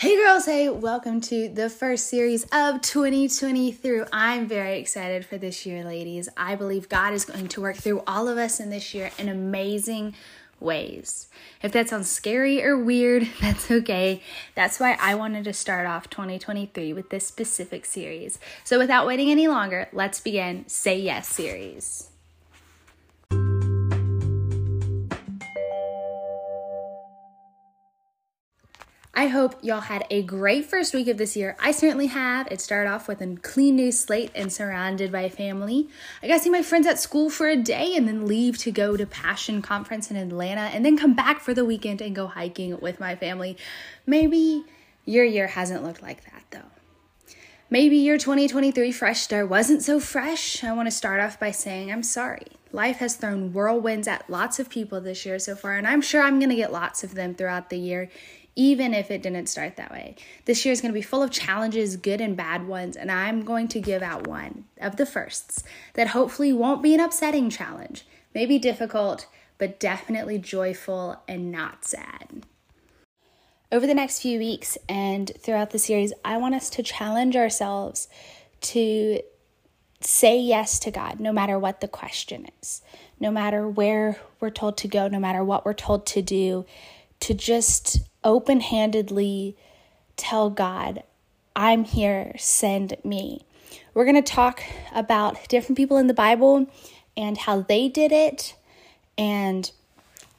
Hey girls, hey, welcome to the first series of 2020 through. I'm very excited for this year, ladies. I believe God is going to work through all of us in this year in amazing ways. If that sounds scary or weird, that's okay. That's why I wanted to start off 2023 with this specific series. So without waiting any longer, let's begin Say Yes series. I hope y'all had a great first week of this year. I certainly have. It started off with a clean new slate and surrounded by family. I got to see my friends at school for a day and then leave to go to Passion Conference in Atlanta and then come back for the weekend and go hiking with my family. Maybe your year hasn't looked like that though. Maybe your 2023 fresh start wasn't so fresh. I want to start off by saying I'm sorry. Life has thrown whirlwinds at lots of people this year so far, and I'm sure I'm going to get lots of them throughout the year, even if it didn't start that way. This year is going to be full of challenges, good and bad ones, and I'm going to give out one of the firsts that hopefully won't be an upsetting challenge. Maybe difficult, but definitely joyful and not sad. Over the next few weeks and throughout the series, I want us to challenge ourselves to say yes to God no matter what the question is, no matter where we're told to go, no matter what we're told to do, to just open handedly tell God, I'm here, send me. We're going to talk about different people in the Bible and how they did it. And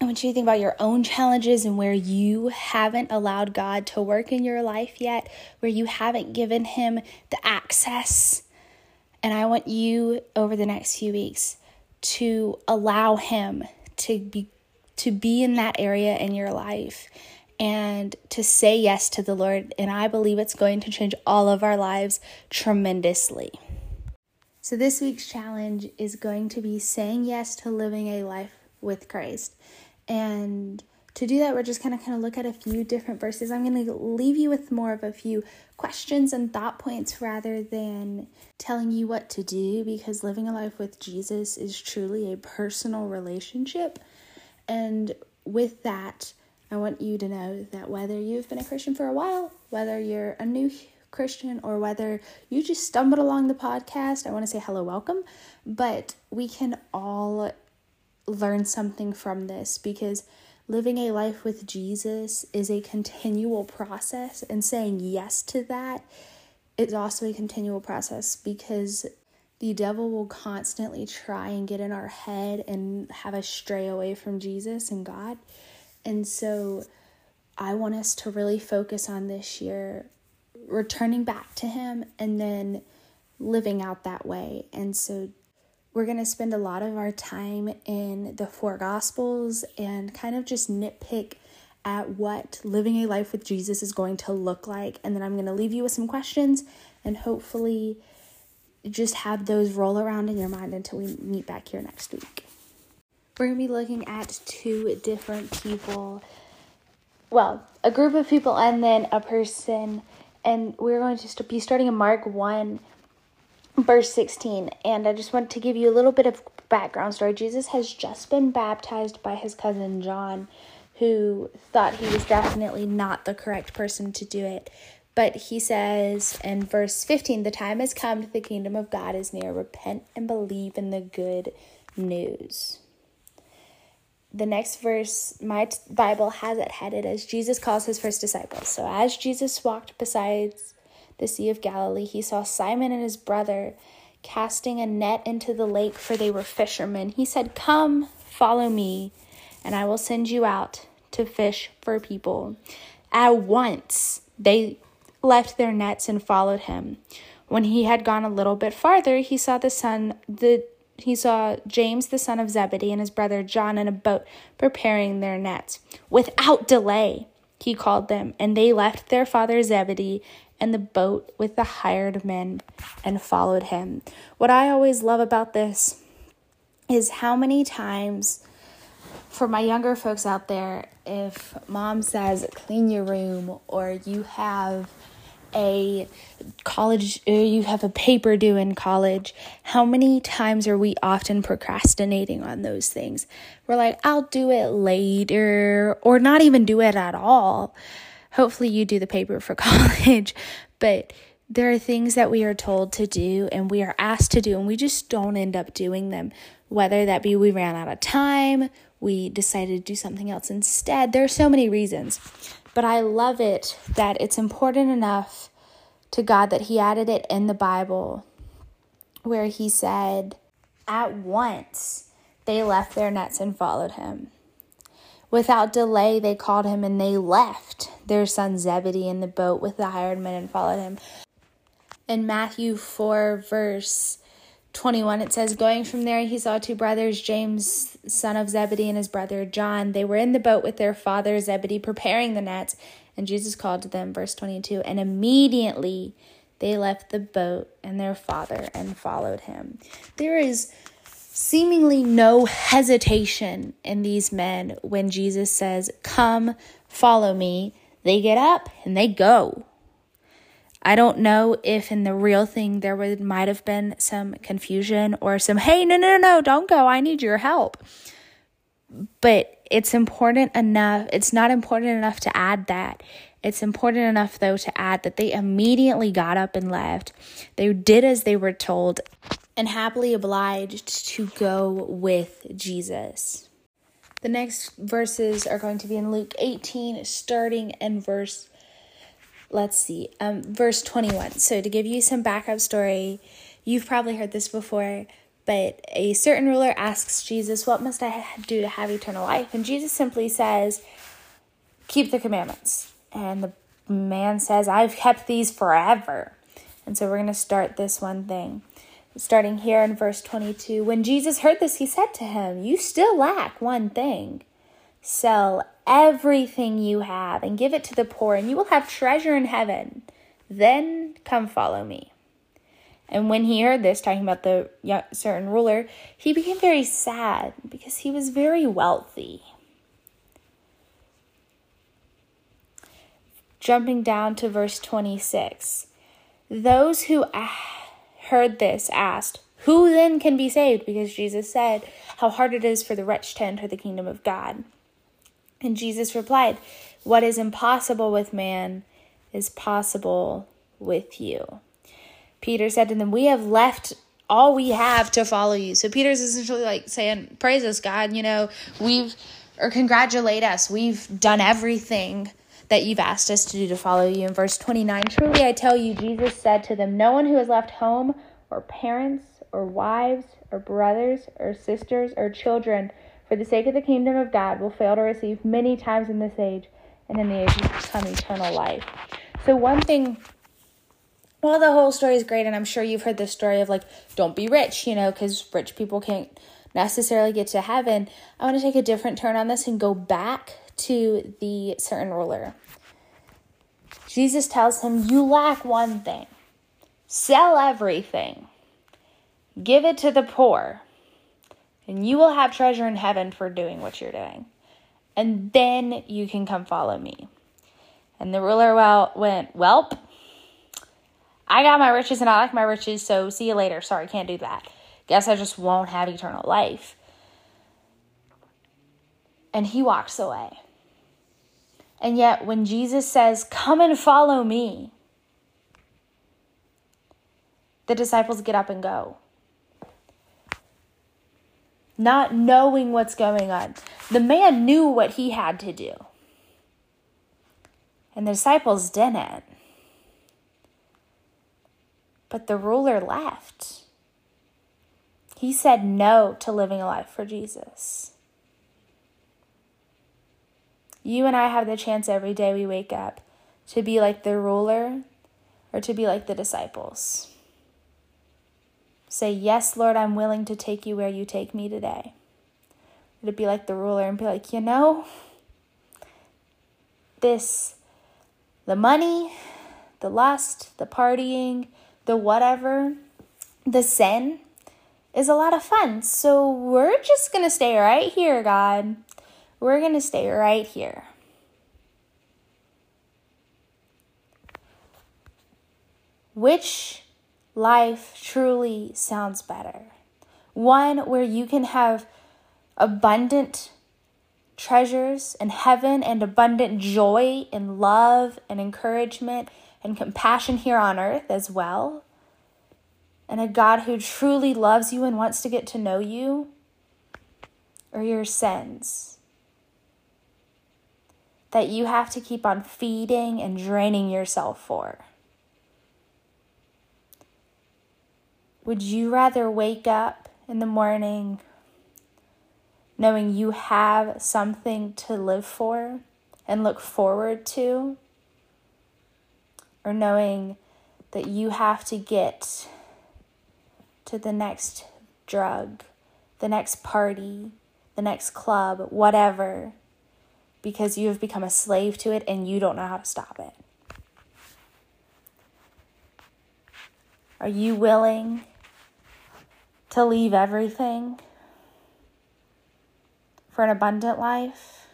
I want you to think about your own challenges and where you haven't allowed God to work in your life yet, where you haven't given Him the access. And I want you over the next few weeks to allow Him to be to be in that area in your life and to say yes to the Lord. And I believe it's going to change all of our lives tremendously. So, this week's challenge is going to be saying yes to living a life with Christ. And to do that, we're just kind of kind of look at a few different verses. I'm going to leave you with more of a few questions and thought points rather than telling you what to do because living a life with Jesus is truly a personal relationship. And with that, I want you to know that whether you've been a Christian for a while, whether you're a new Christian, or whether you just stumbled along the podcast, I want to say hello, welcome. But we can all learn something from this because living a life with Jesus is a continual process, and saying yes to that is also a continual process because the devil will constantly try and get in our head and have us stray away from Jesus and God. And so I want us to really focus on this year returning back to Him and then living out that way. And so we're going to spend a lot of our time in the four gospels and kind of just nitpick at what living a life with Jesus is going to look like. And then I'm going to leave you with some questions and hopefully just have those roll around in your mind until we meet back here next week. We're going to be looking at two different people. Well, a group of people and then a person. And we're going to be starting in Mark 1, verse 16. And I just want to give you a little bit of background story. Jesus has just been baptized by his cousin John, who thought he was definitely not the correct person to do it. But he says in verse 15, the time has come, the kingdom of God is near. Repent and believe in the good news. The next verse, my Bible has it headed as Jesus calls his first disciples. So as Jesus walked beside the Sea of Galilee, he saw Simon and his brother casting a net into the lake, for they were fishermen. He said, Come, follow me, and I will send you out to fish for people. At once, they left their nets and followed him. When he had gone a little bit farther, he saw the son the he saw James the son of Zebedee and his brother John in a boat preparing their nets. Without delay, he called them, and they left their father Zebedee and the boat with the hired men and followed him. What I always love about this is how many times for my younger folks out there, if mom says clean your room or you have a college uh, you have a paper due in college how many times are we often procrastinating on those things we're like i'll do it later or not even do it at all hopefully you do the paper for college, but there are things that we are told to do and we are asked to do, and we just don't end up doing them. Whether that be we ran out of time, we decided to do something else instead. There are so many reasons. But I love it that it's important enough to God that He added it in the Bible where He said, At once they left their nets and followed Him. Without delay, they called him and they left their son Zebedee in the boat with the hired men and followed him. In Matthew 4, verse 21, it says, Going from there, he saw two brothers, James, son of Zebedee, and his brother John. They were in the boat with their father Zebedee, preparing the nets. And Jesus called to them, verse 22, and immediately they left the boat and their father and followed him. There is seemingly no hesitation in these men when Jesus says, Come, follow me. They get up and they go. I don't know if in the real thing there would might have been some confusion or some, hey, no, no, no, don't go. I need your help. But it's important enough, it's not important enough to add that. It's important enough, though, to add that they immediately got up and left. They did as they were told and happily obliged to go with Jesus. The next verses are going to be in Luke 18, starting in verse, let's see, um, verse 21. So, to give you some backup story, you've probably heard this before, but a certain ruler asks Jesus, What must I do to have eternal life? And Jesus simply says, Keep the commandments. And the man says, I've kept these forever. And so, we're going to start this one thing starting here in verse 22. When Jesus heard this, he said to him, You still lack one thing. Sell everything you have and give it to the poor, and you will have treasure in heaven. Then come follow me. And when he heard this, talking about the certain ruler, he became very sad because he was very wealthy. Jumping down to verse 26. Those who heard this asked, Who then can be saved? Because Jesus said, How hard it is for the rich to enter the kingdom of God. And Jesus replied, What is impossible with man is possible with you. Peter said to them, We have left all we have to follow you. So Peter's essentially like saying, Praise us, God. You know, we've, or congratulate us. We've done everything that you've asked us to do to follow you. In verse 29, truly I tell you, Jesus said to them, No one who has left home or parents or wives or brothers or sisters or children for the sake of the kingdom of God will fail to receive many times in this age and in the age to come eternal life. So, one thing, well, the whole story is great, and I'm sure you've heard the story of like, don't be rich, you know, because rich people can't necessarily get to heaven. I want to take a different turn on this and go back to the certain ruler. Jesus tells him, You lack one thing. Sell everything, give it to the poor, and you will have treasure in heaven for doing what you're doing. And then you can come follow me. And the ruler well went, Welp, I got my riches and I like my riches, so see you later. Sorry, can't do that. Guess I just won't have eternal life. And he walks away. And yet, when Jesus says, Come and follow me, the disciples get up and go. Not knowing what's going on. The man knew what he had to do, and the disciples didn't. But the ruler left. He said no to living a life for Jesus. You and I have the chance every day we wake up to be like the ruler or to be like the disciples. Say, Yes, Lord, I'm willing to take you where you take me today. To be like the ruler and be like, You know, this, the money, the lust, the partying, the whatever, the sin is a lot of fun. So we're just going to stay right here, God. We're going to stay right here. Which life truly sounds better? One where you can have abundant treasures in heaven and abundant joy and love and encouragement and compassion here on earth as well. And a God who truly loves you and wants to get to know you or your sins that you have to keep on feeding and draining yourself for? Would you rather wake up in the morning knowing you have something to live for and look forward to? Or knowing that you have to get to the next drug, the next party, the next club, whatever, because you have become a slave to it and you don't know how to stop it? Are you willing to leave everything? for an abundant life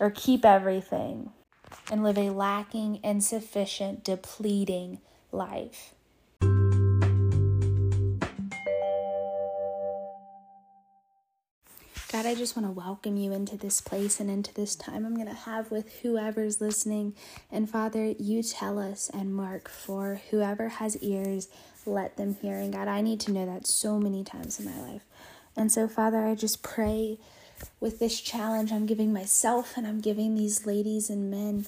or keep everything and live a lacking, insufficient, depleting life. God, I just want to welcome you into this place and into this time I'm going to have with whoever's listening. And Father, you tell us and mark for whoever has ears, let them hear. And God, I need to know that so many times in my life. And so, Father, I just pray with this challenge I'm giving myself and I'm giving these ladies and men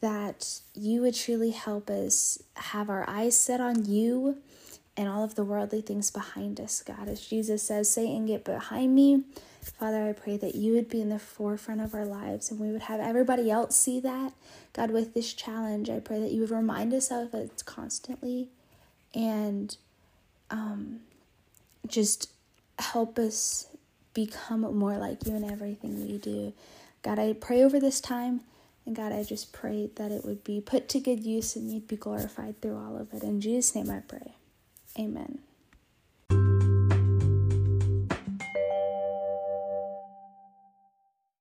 that you would truly help us have our eyes set on you and all of the worldly things behind us, God. As Jesus says, Satan, get behind me. Father, I pray that you would be in the forefront of our lives and we would have everybody else see that. God, with this challenge, I pray that you would remind us of it constantly and um, just help us become more like you in everything we do. God, I pray over this time. And God, I just pray that it would be put to good use and you'd be glorified through all of it. In Jesus' name I pray. Amen.